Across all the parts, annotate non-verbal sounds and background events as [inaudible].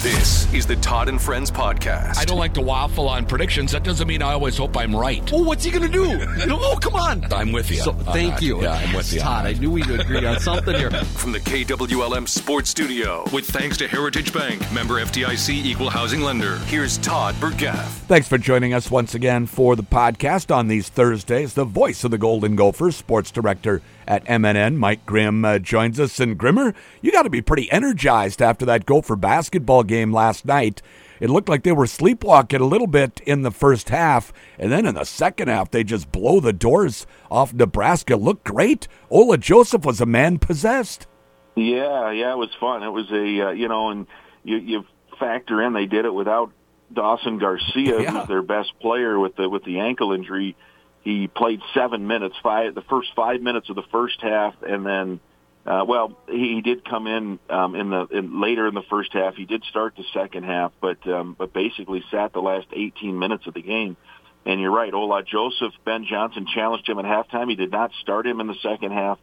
This is the Todd and Friends podcast. I don't like to waffle on predictions. That doesn't mean I always hope I'm right. Oh, what's he going to do? [laughs] oh, come on. I'm with you. So, uh, thank that. you. Yeah, I'm with you. Todd, I knew we'd agree on something here. [laughs] From the KWLM Sports Studio, with thanks to Heritage Bank, member FDIC equal housing lender. Here's Todd Burgaff. Thanks for joining us once again for the podcast on these Thursdays. The voice of the Golden Gophers, sports director at MNN, Mike Grimm, uh, joins us. And Grimmer, you got to be pretty energized after that Gopher basketball game last night. It looked like they were sleepwalking a little bit in the first half, and then in the second half, they just blow the doors off Nebraska. Looked great. Ola Joseph was a man possessed. Yeah, yeah, it was fun. It was a uh, you know, and you you factor in they did it without Dawson Garcia, Yeah. who's their best player with the with the ankle injury. He played seven minutes, five the first five minutes of the first half, and then, uh, well, he, he did come in um, in the in, later in the first half. He did start the second half, but um, but basically sat the last 18 minutes of the game. And you're right, Ola Joseph, Ben Johnson challenged him at halftime. He did not start him in the second half.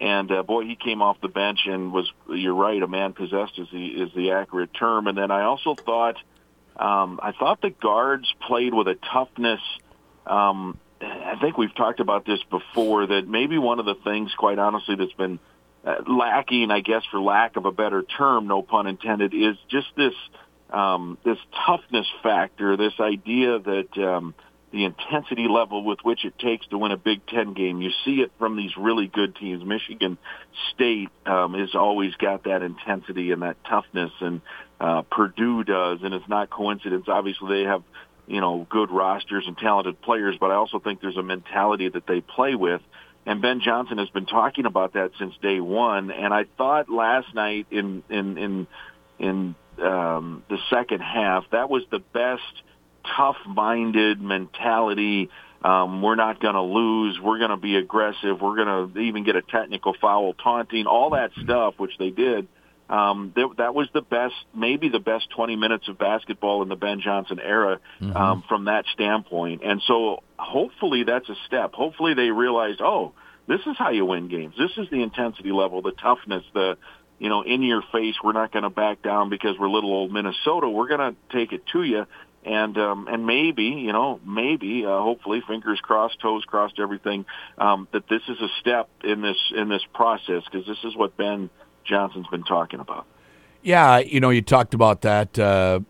And uh, boy, he came off the bench and was. You're right, a man possessed is the is the accurate term. And then I also thought, um, I thought the guards played with a toughness. Um, I think we've talked about this before. That maybe one of the things, quite honestly, that's been uh, lacking, I guess, for lack of a better term, no pun intended, is just this um, this toughness factor. This idea that. Um, the intensity level with which it takes to win a Big Ten game. You see it from these really good teams. Michigan State um, has always got that intensity and that toughness, and uh, Purdue does, and it's not coincidence. Obviously, they have you know good rosters and talented players, but I also think there's a mentality that they play with. And Ben Johnson has been talking about that since day one. And I thought last night in in in in um, the second half that was the best tough-minded mentality. Um, we're not going to lose. We're going to be aggressive. We're going to even get a technical foul, taunting, all that stuff, which they did. Um, that, that was the best, maybe the best 20 minutes of basketball in the Ben Johnson era um, from that standpoint. And so hopefully that's a step. Hopefully they realize, oh, this is how you win games. This is the intensity level, the toughness, the you know, in your face. We're not going to back down because we're little old Minnesota. We're going to take it to you and um, and maybe you know maybe uh, hopefully fingers crossed toes crossed everything um, that this is a step in this in this process because this is what Ben Johnson's been talking about. Yeah, you know, you talked about that uh,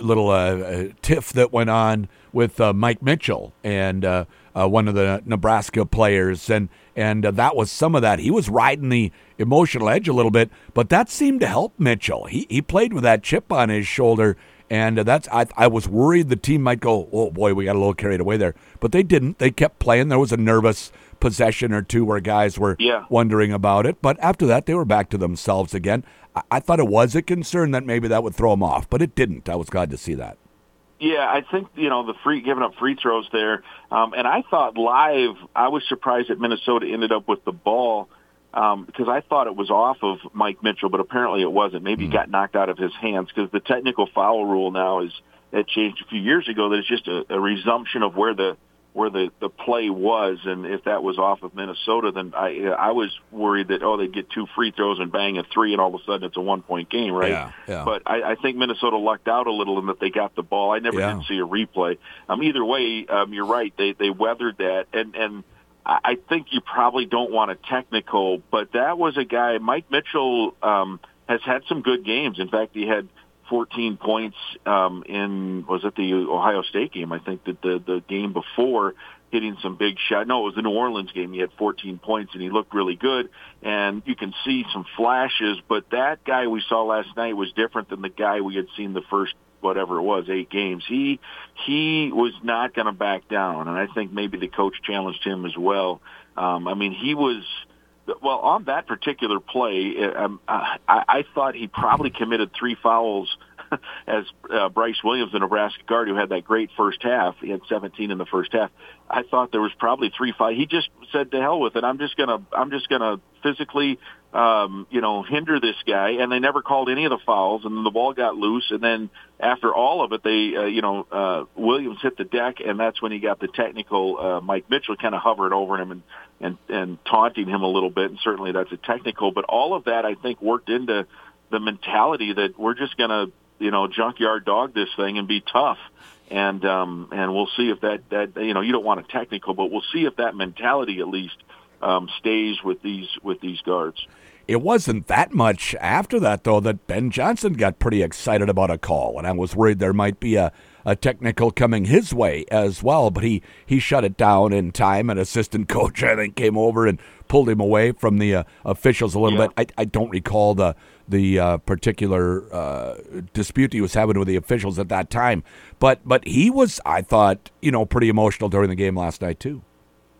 little uh, uh, tiff that went on with uh, Mike Mitchell and uh, uh, one of the Nebraska players, and and that was some of that. He was riding the emotional edge a little bit, but that seemed to help Mitchell. He he played with that chip on his shoulder. And that's I, I was worried the team might go, oh boy, we got a little carried away there, but they didn't. They kept playing. There was a nervous possession or two where guys were Yeah. wondering about it, but after that they were back to themselves again. I, I thought it was a concern that maybe that would throw them off, but it didn't. I was glad to see that. Yeah, I think you know the free giving up free throws there, um, and I thought live. I was surprised that Minnesota ended up with the ball um, because I thought it was off of Mike Mitchell, but apparently it wasn't. Maybe he got knocked out of his hands because the technical foul rule now is that changed a few years ago. That it's just a, a resumption of where the where the the play was, and if that was off of Minnesota, then I I was worried that oh they'd get two free throws and bang a three, and all of a sudden it's a one point game, right? Yeah, yeah. But I, I think Minnesota lucked out a little in that they got the ball. I never Yeah. did see a replay. Um, either way, um, you're right. They they weathered that, and and I I think you probably don't want a technical, but that was a guy. Mike Mitchell um, has had some good games. In fact, he had 14 points um, in was it the Ohio State game? I think that the the game before hitting some big shot. No, it was the New Orleans game. He had 14 points and he looked really good. And you can see some flashes, but that guy we saw last night was different than the guy we had seen the first whatever it was, eight games. He he was not going to back down, and I think maybe the coach challenged him as well. Um, I mean, he was well on that particular play. uh, Um, I, I thought he probably committed three fouls [laughs] as uh, Brice Williams, the Nebraska guard, who had that great first half. He had 17 in the first half. I thought there was probably three five. He just said to hell with it. I'm just gonna I'm just gonna physically um, you know hinder this guy. And they never called any of the fouls. And then the ball got loose. And then after all of it, they uh, you know uh, Williams hit the deck, and that's when he got the technical. Uh, Mike Mitchell kind of hovered over him and and and taunting him a little bit. And certainly that's a technical. But all of that I think worked into the mentality that we're just gonna you know junkyard dog this thing and be tough. And um, and we'll see if that that you know you don't want a technical, but we'll see if that mentality at least um, stays with these with these guards. It wasn't that much after that, though, that Ben Johnson got pretty excited about a call, and I was worried there might be a, a technical coming his way as well. But he, he shut it down in time. An assistant [laughs] coach, I think, came over and pulled him away from the uh, officials a little Yeah. bit. I, I don't recall the the uh, particular uh, dispute he was having with the officials at that time, but but he was, I thought, you know, pretty emotional during the game last night too.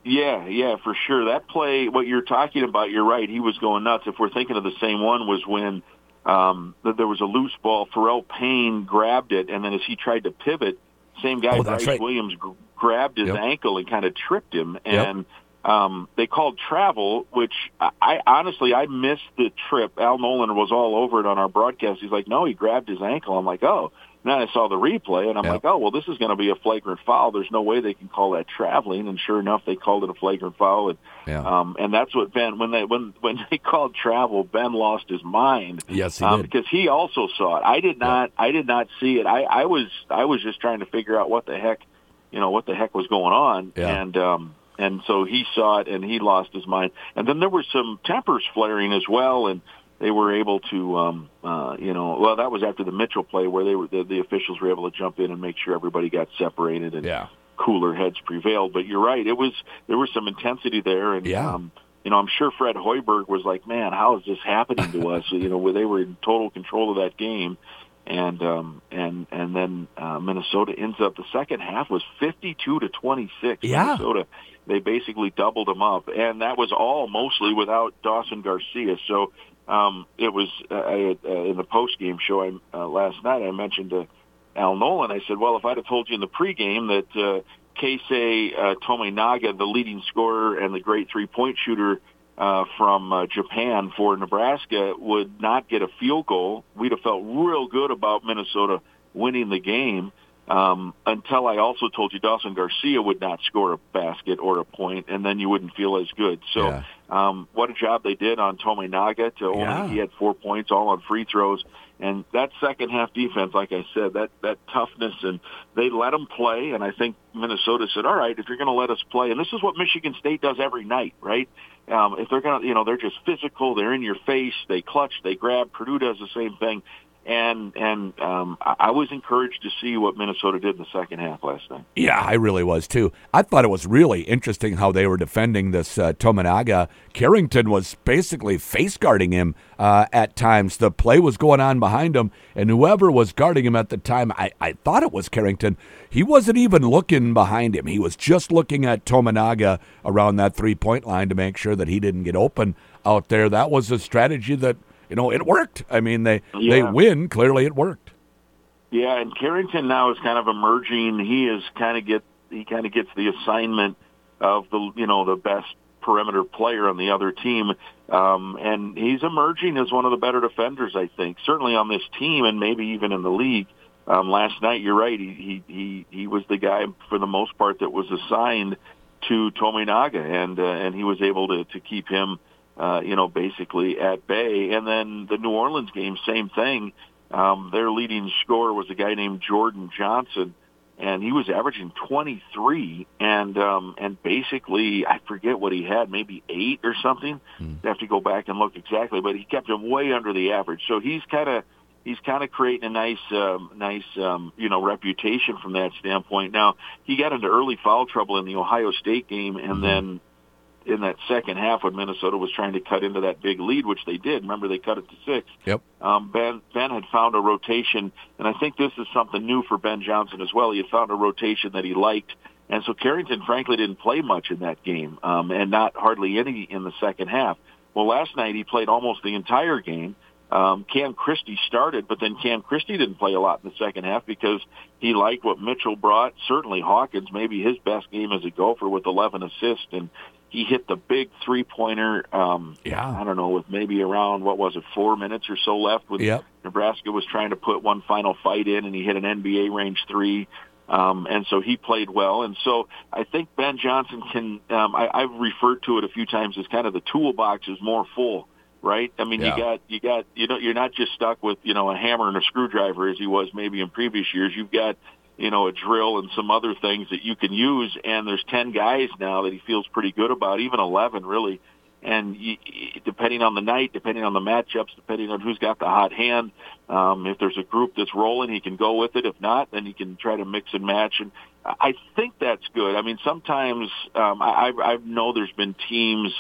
Yeah, yeah, for sure. That play, what you're talking about, you're right. He was going nuts. If we're thinking of the same one, was when um, that there was a loose ball. Pharrel Payne grabbed it, and then as he tried to pivot, same guy, Oh, Brice right. Williams, g- grabbed his Yep. ankle and kind of tripped him. Yep. And um, they called travel, which I, I honestly I missed the trip. Al Nolen was all over it on our broadcast. He's like, "No, he grabbed his ankle." I'm like, "Oh." And then I saw the replay, and I'm Yep. like, "Oh, well, this is going to be a flagrant foul. There's no way they can call that traveling." And sure enough, they called it a flagrant foul. And Yeah. um, and that's what Ben when they when when they [laughs] called travel, Ben lost his mind. Yes, he um, did. because he also saw it. I did not. I did not see it. I, I was I was just trying to figure out what the heck, you know, what the heck was going on. Yeah. And um, and so he saw it and he lost his mind. And then there were some tempers flaring as well, and they were able to, um, uh, you know, well, that was after the Mitchell play where they were the, the officials were able to jump in and make sure everybody got separated and Yeah. cooler heads prevailed. But you're right, it was there was some intensity there, and Yeah. um, you know, I'm sure Fred Hoiberg was like, "Man, how is this happening to us?" [laughs] You know, where they were in total control of that game, and um, and and then uh, Minnesota ends up the second half was 52 to 26. Yeah. Minnesota, they basically doubled them up, and that was all mostly without Dawson Garcia. So. Um, it was uh, I, uh, in the post game show I, uh, last night. I mentioned to Al Nolen. I said, "Well, if I'd have told you in the pregame that uh, Keisei uh, Tominaga, the leading scorer and the great three-point shooter uh, from uh, Japan for Nebraska, would not get a field goal, we'd have felt real good about Minnesota winning the game." Um, until I also told you Dawson Garcia would not score a basket or a point, and then you wouldn't feel as good. So, Yeah. um, what a job they did on Tominaga to only Yeah. he had four points, all on free throws. And that second half defense, like I said, that that toughness, and they let them play. And I think Minnesota said, "All right, if you're going to let us play," and this is what Michigan State does every night, right? Um, if they're going to, you know, they're just physical, they're in your face, they clutch, they grab. Purdue does the same thing. And and um, I was encouraged to see what Minnesota did in the second half last night. Yeah, I really was too. I thought it was really interesting how they were defending this uh, Tominaga. Carrington was basically face guarding him uh, at times. The play was going on behind him, and whoever was guarding him at the time, I, I thought it was Carrington. He wasn't even looking behind him. He was just looking at Tominaga around that three point line to make sure that he didn't get open out there. That was a strategy that you know it worked. I mean, they they win. Clearly, it worked. Yeah, and Carrington now is kind of emerging. He is kind of get he kind of gets the assignment of the you know the best perimeter player on the other team, um, and he's emerging as one of the better defenders. I think certainly on this team and maybe even in the league. Um, last night, you're right. He, he he he was the guy for the most part that was assigned to Tominaga, and uh, and he was able to to keep him, uh, you know, basically at bay. And then the New Orleans game, same thing. Um, their leading scorer was a guy named Jordan Johnson, and he was averaging 23, and um, and basically I forget what he had, maybe eight or something. I have to go back and look exactly, but he kept him way under the average. So he's kind of he's kind of creating a nice um, nice um, you know reputation from that standpoint. Now he got into early foul trouble in the Ohio State game, and then in that second half when Minnesota was trying to cut into that big lead, which they did. Remember, they cut it to six. Yep. Um, ben Ben had found a rotation, and I think this is something new for Ben Johnson as well. He had found a rotation that he liked, and so Carrington, frankly, didn't play much in that game, um, and not hardly any in the second half. Well, last night he played almost the entire game. Um, Cam Christie started, but then Cam Christie didn't play a lot in the second half because he liked what Mitchell brought. Certainly Hawkins, maybe his best game as a gopher with 11 assists, and he hit the big three pointer. Um, Yeah. I don't know, with maybe around what was it, four minutes or so left. With Yep. Nebraska was trying to put one final fight in, and he hit an NBA range three. Um, and so he played well. And so I think Ben Johnson can, um, I, I've referred to it a few times as kind of the toolbox is more full right? I mean, Yeah. you got you got you know you're not just stuck with you know a hammer and a screwdriver as he was maybe in previous years. You've got you know a drill and some other things that you can use. And there's ten guys now that he feels pretty good about, even eleven really. And depending on the night, depending on the matchups, depending on who's got the hot hand, um, if there's a group that's rolling, he can go with it. If not, then he can try to mix and match. And I think that's good. I mean, sometimes um, I, I I know there's been teams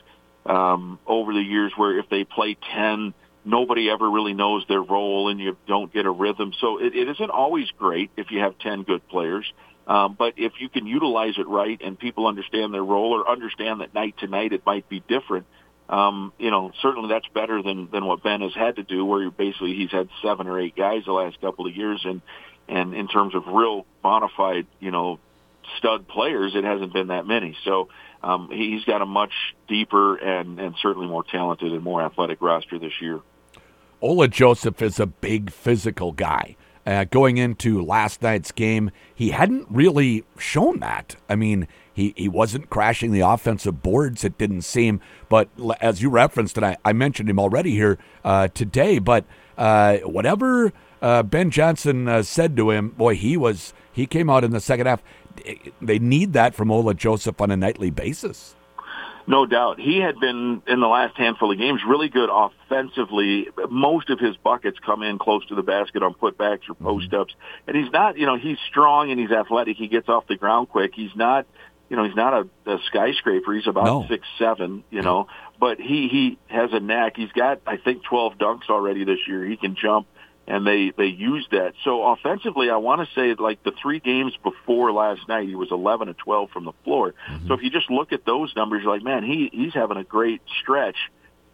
um, over the years where if they play 10, nobody ever really knows their role and you don't get a rhythm. So it, it isn't always great if you have 10 good players. Um, but if you can utilize it right and people understand their role or understand that night to night it might be different, um, you know, certainly that's better than, than what Ben has had to do where basically he's had seven or eight guys the last couple of years. And, and in terms of real bona fide, you know, stud players, it hasn't been that many. So um, he's got a much deeper and, and certainly more talented and more athletic roster this year. Ola Joseph is a big physical guy. Uh, going into last night's game, he hadn't really shown that. I mean, he, he wasn't crashing the offensive boards, it didn't seem. But as you referenced, and I, I mentioned him already here uh, today, but uh, whatever uh, Ben Johnson uh, said to him, boy, he was he came out in the second half. They need that from Ola Joseph on a nightly basis. No doubt. He had been in the last handful of games really good offensively. Most of his buckets come in close to the basket on putbacks or mm-hmm. post ups. And he's not, you know, he's strong and he's athletic. He gets off the ground quick. He's not, you know, he's not a, a skyscraper. He's about No. six seven, you know, but he he has a knack. He's got I think 12 dunks already this year. He can jump and they they use that. So offensively, I want to say like the three games before last night, he was 11 to 12 from the floor. Mm-hmm. So if you just look at those numbers, you're like, man, he he's having a great stretch.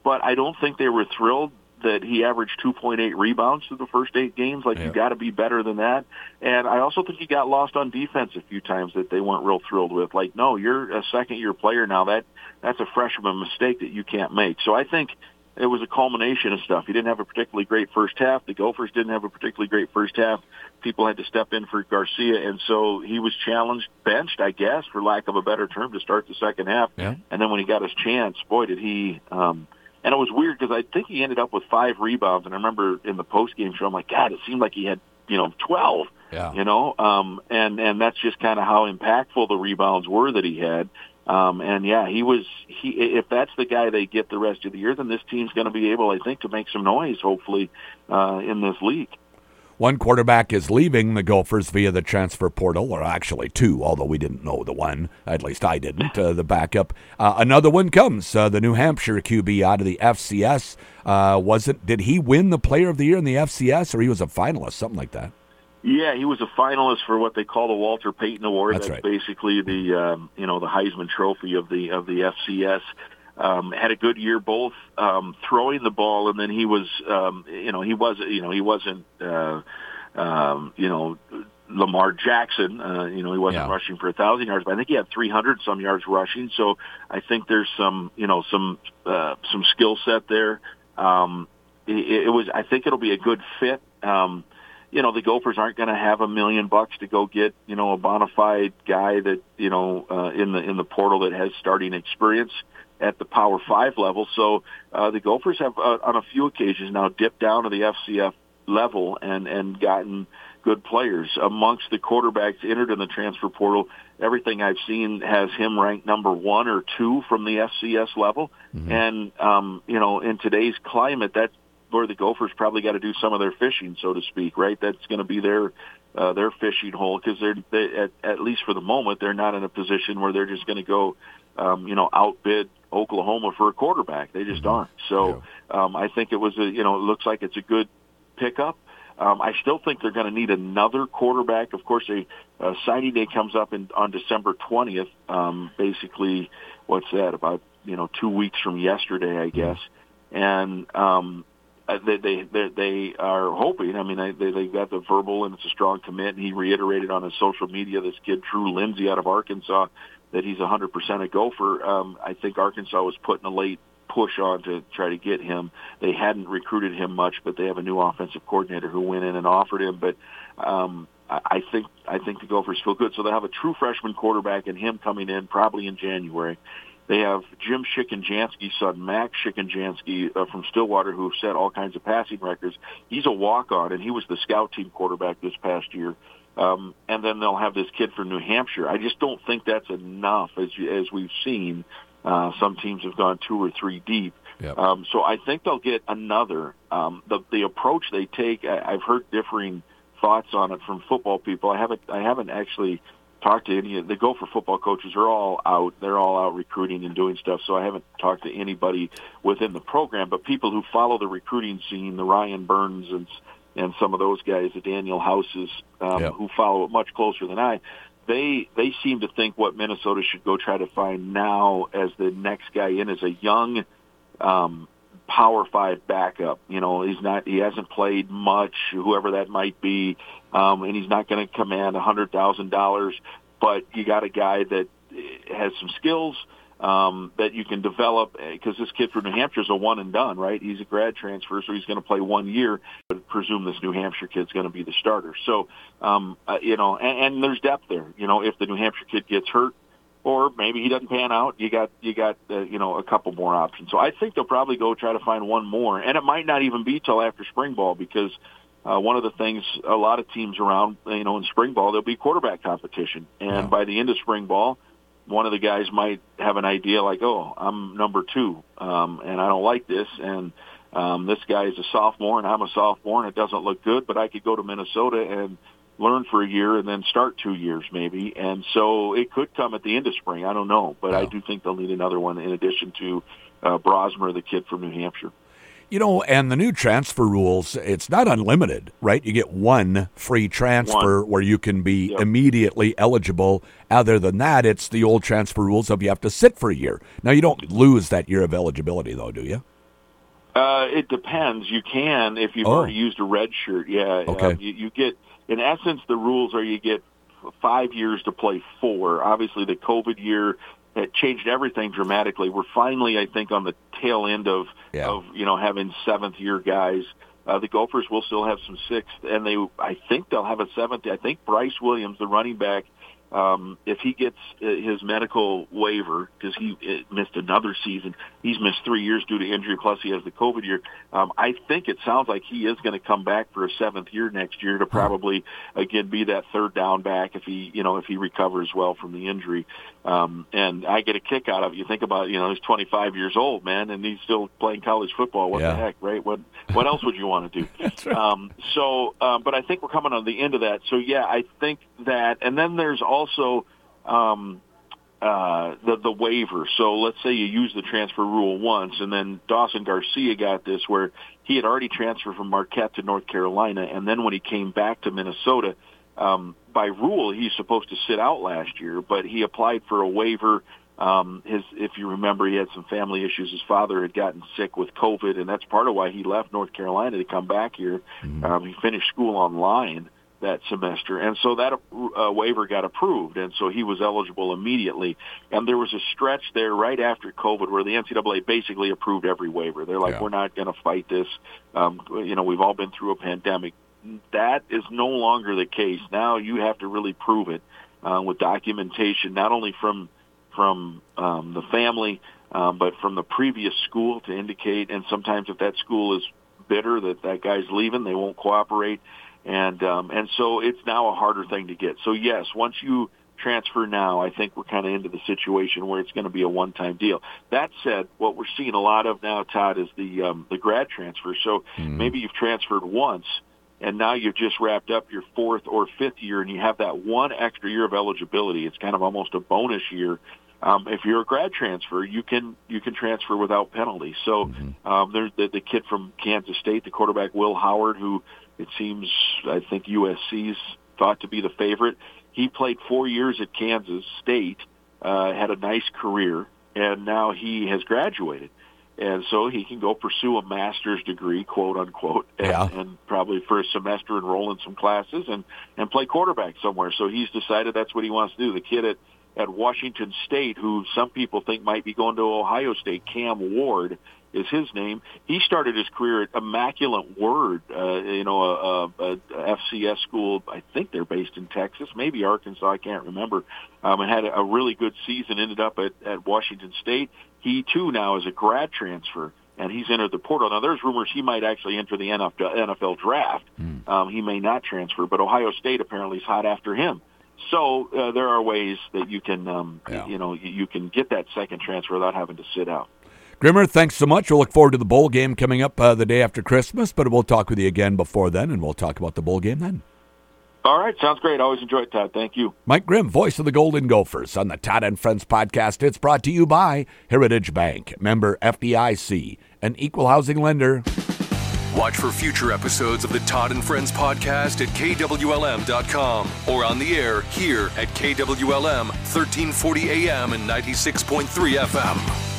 But I don't think they were thrilled that he averaged 2.8 rebounds through the first eight games. Like Yeah. you got to be better than that. And I also think he got lost on defense a few times that they weren't real thrilled with. Like, no, you're a second year player now. That that's a freshman mistake that you can't make. So I think it was a culmination of stuff. He didn't have a particularly great first half. The Gophers didn't have a particularly great first half. People had to step in for Garcia, and so he was challenged, benched, I guess, for lack of a better term, to start the second half. Yeah. And then when he got his chance, boy, did he. Um, and it was weird because I think he ended up with five rebounds. And I remember in the post game show, I'm like, God, it seemed like he had, you know, 12 Yeah. you know um and and that's just kind of how impactful the rebounds were that he had um and yeah he was he if that's the guy they get the rest of the year then this team's going to be able i think to make some noise hopefully uh in this league One quarterback is leaving the Gophers via the transfer portal, or actually two, although we didn't know the one. At least I didn't. Uh, the backup. Uh, another one comes. Uh, the New Hampshire QB out of the FCS. Uh, wasn't? Did he win the Player of the Year in the FCS, or he was a finalist, something like that? Yeah, he was a finalist for what they call the Walter Payton Award. That's That's, right. basically the um, you know the Heisman Trophy of the of the FCS. Um, had a good year both um, throwing the ball and then he was um, you know he was you know he wasn't uh, um, you know Lamar Jackson uh, you know he wasn't Yeah. rushing for a thousand yards but I think he had 300 some yards rushing so I think there's some you know some uh, some skill set there. Um, it, it was I think it'll be a good fit. Um, you know, the Gophers aren't going to have a million bucks to go get, you know, a bona fide guy that, you know, uh, in the, in the portal that has starting experience at the Power Five level. So, uh, the Gophers have, uh, on a few occasions now dipped down to the FCS level and, and gotten good players amongst the quarterbacks entered in the transfer portal. Everything I've seen has him ranked number one or two from the FCS level. And, um, you know, in today's climate, that's where the Gophers probably got to do some of their fishing, so to speak, right? That's going to be their uh, their fishing hole because they're they, at, at least for the moment they're not in a position where they're just going to go, um, you know, outbid Oklahoma for a quarterback. They just aren't. So um, I think it was a you know it looks like it's a good pickup. Um, I still think they're going to need another quarterback. Of course, a uh, signing day comes up in, on December twentieth. Um, basically, what's that? About you know two weeks from yesterday, I guess. And um, they they they, they are hoping. I mean, they, they got the verbal, and it's a strong commit. And he reiterated on his social media, this kid Drew Lindsay out of Arkansas, that he's 100% a gopher. Um, I think Arkansas was putting a late push on to try to get him. They hadn't recruited him much, but they have a new offensive coordinator who went in and offered him. But um, I I think I think the Gophers feel good. So they have a true freshman quarterback and him coming in probably in January. They have Jim Shikenjanski's son, Max Shikenjansky uh, from Stillwater, who set all kinds of passing records. He's a walk-on, and he was the scout team quarterback this past year. Um, and then they'll have this kid from New Hampshire. I just don't think that's enough, as as we've seen. Uh, some teams have gone two or three deep. Yep. Um, so I think they'll get another. Um, the the approach they take, I, I've heard differing thoughts on it from football people. I haven't I haven't actually talked to any. Of the Gopher football coaches are all out. They're all out recruiting and doing stuff. So I haven't talked to anybody within the program, but people who follow the recruiting scene, the Ryan Burns and and some of those guys, the Daniel Houses, um, Yep. who follow it much closer than I. They they seem to think what Minnesota should go try to find now as the next guy in is a young um, power five backup. You know, he's not he hasn't played much, whoever that might be, um, and he's not going to command a hundred thousand dollars. But you got a guy that has some skills um, that you can develop because this kid from New Hampshire is a one and done, right? He's a grad transfer, so he's going to play one year. But presume this New Hampshire kid's going to be the starter. So, um, uh, you know, and, and there's depth there. You know, if the New Hampshire kid gets hurt, or maybe he doesn't pan out. You got you got uh, you know a couple more options. So I think they'll probably go try to find one more, and it might not even be till after spring ball because uh, one of the things a lot of teams around you know in spring ball there'll be quarterback competition, and Yeah. by the end of spring ball, one of the guys might have an idea like, oh, I'm number two, um, and I don't like this, and um, this guy is a sophomore and I'm a sophomore, and it doesn't look good, but I could go to Minnesota and learn for a year and then start two years maybe. And so it could come at the end of spring. I don't know, but I do think they'll need another one in addition to uh, Brosmer, the kid from New Hampshire. You know, and the new transfer rules, it's not unlimited, right? You get one free transfer where you can be Yep. immediately eligible. Other than that, it's the old transfer rules of you have to sit for a year. Now, you don't lose that year of eligibility, though, do you? Uh, it depends. You can if you've Oh. already used a red shirt. Yeah. Okay. Um, you, you get, in essence, the rules are you get five years to play four. Obviously, the COVID year it changed everything dramatically. We're finally, I think, on the tail end of Yeah. of you know having seventh year guys. Uh, the Gophers will still have some sixth, and they I think they'll have a seventh. I think Bryce Williams, the running back, um, if he gets uh, his medical waiver because he uh, missed another season, he's missed three years due to injury. Plus, he has the COVID year. Um, I think it sounds like he is going to come back for a seventh year next year to probably again be that third down back if he you know if he recovers well from the injury. Um, and I get a kick out of it. You think about you know he's 25 years old, man, and he's still playing college football. What Yeah. the heck, right? What what else would you want to do? [laughs] Um, so, um, but I think we're coming on the end of that. So yeah, I think that, and then there's also um, uh, the the waiver. So let's say you use the transfer rule once, and then Dawson Garcia got this where he had already transferred from Marquette to North Carolina, and then when he came back to Minnesota, um, by rule he's supposed to sit out last year, but he applied for a waiver. Um, his, if you remember, he had some family issues. His father had gotten sick with COVID, and that's part of why he left North Carolina to come back here. Um, he finished school online that semester, and so that uh, waiver got approved, and so he was eligible immediately. And there was a stretch there right after COVID where the NCAA basically approved every waiver. They're like, Yeah. "We're not going to fight this. Um, you know, we've all been through a pandemic." That is no longer the case. Now you have to really prove it uh, with documentation, not only from from um, the family, um, but from the previous school to indicate. And sometimes, if that school is bitter that that guy's leaving, they won't cooperate, and um, and so it's now a harder thing to get. So yes, once you transfer now, I think we're kind of into the situation where it's going to be a one-time deal. That said, what we're seeing a lot of now, Todd, is the um, the grad transfer. So maybe you've transferred once and now you've just wrapped up your fourth or fifth year and you have that one extra year of eligibility. It's kind of almost a bonus year. Um, if you're a grad transfer, you can you can transfer without penalty. So um, there's the, the kid from Kansas State, the quarterback Will Howard, who it seems I think USC's thought to be the favorite. He played four years at Kansas State, uh, had a nice career, and now he has graduated and so he can go pursue a master's degree, quote unquote, and, Yeah. and probably for a semester enroll in some classes and and play quarterback somewhere. So he's decided that's what he wants to do. The kid at at Washington State, who some people think might be going to Ohio State, Cam Ward, is his name. He started his career at Immaculate Word, uh, you know, a, a, a FCS school. I think they're based in Texas, maybe Arkansas. I can't remember. Um, and had a, a really good season. Ended up at, at Washington State. He too now is a grad transfer and he's entered the portal. Now, there's rumors he might actually enter the NFL draft. Mm. Um, he may not transfer, but Ohio State apparently is hot after him. So uh, there are ways that you can, um, yeah. you know, you can get that second transfer without having to sit out. Grimmer, thanks so much. We'll look forward to the bowl game coming up uh, the day after Christmas, but we'll talk with you again before then, and we'll talk about the bowl game then. All right, sounds great. Always enjoy it, Todd. Thank you. Mike Grimm, voice of the Golden Gophers on the Todd and Friends podcast. It's brought to you by Heritage Bank, member FDIC, an equal housing lender. Watch for future episodes of the Todd and Friends podcast at KWLM.com or on the air here at KWLM 1340 AM and 96.3 FM.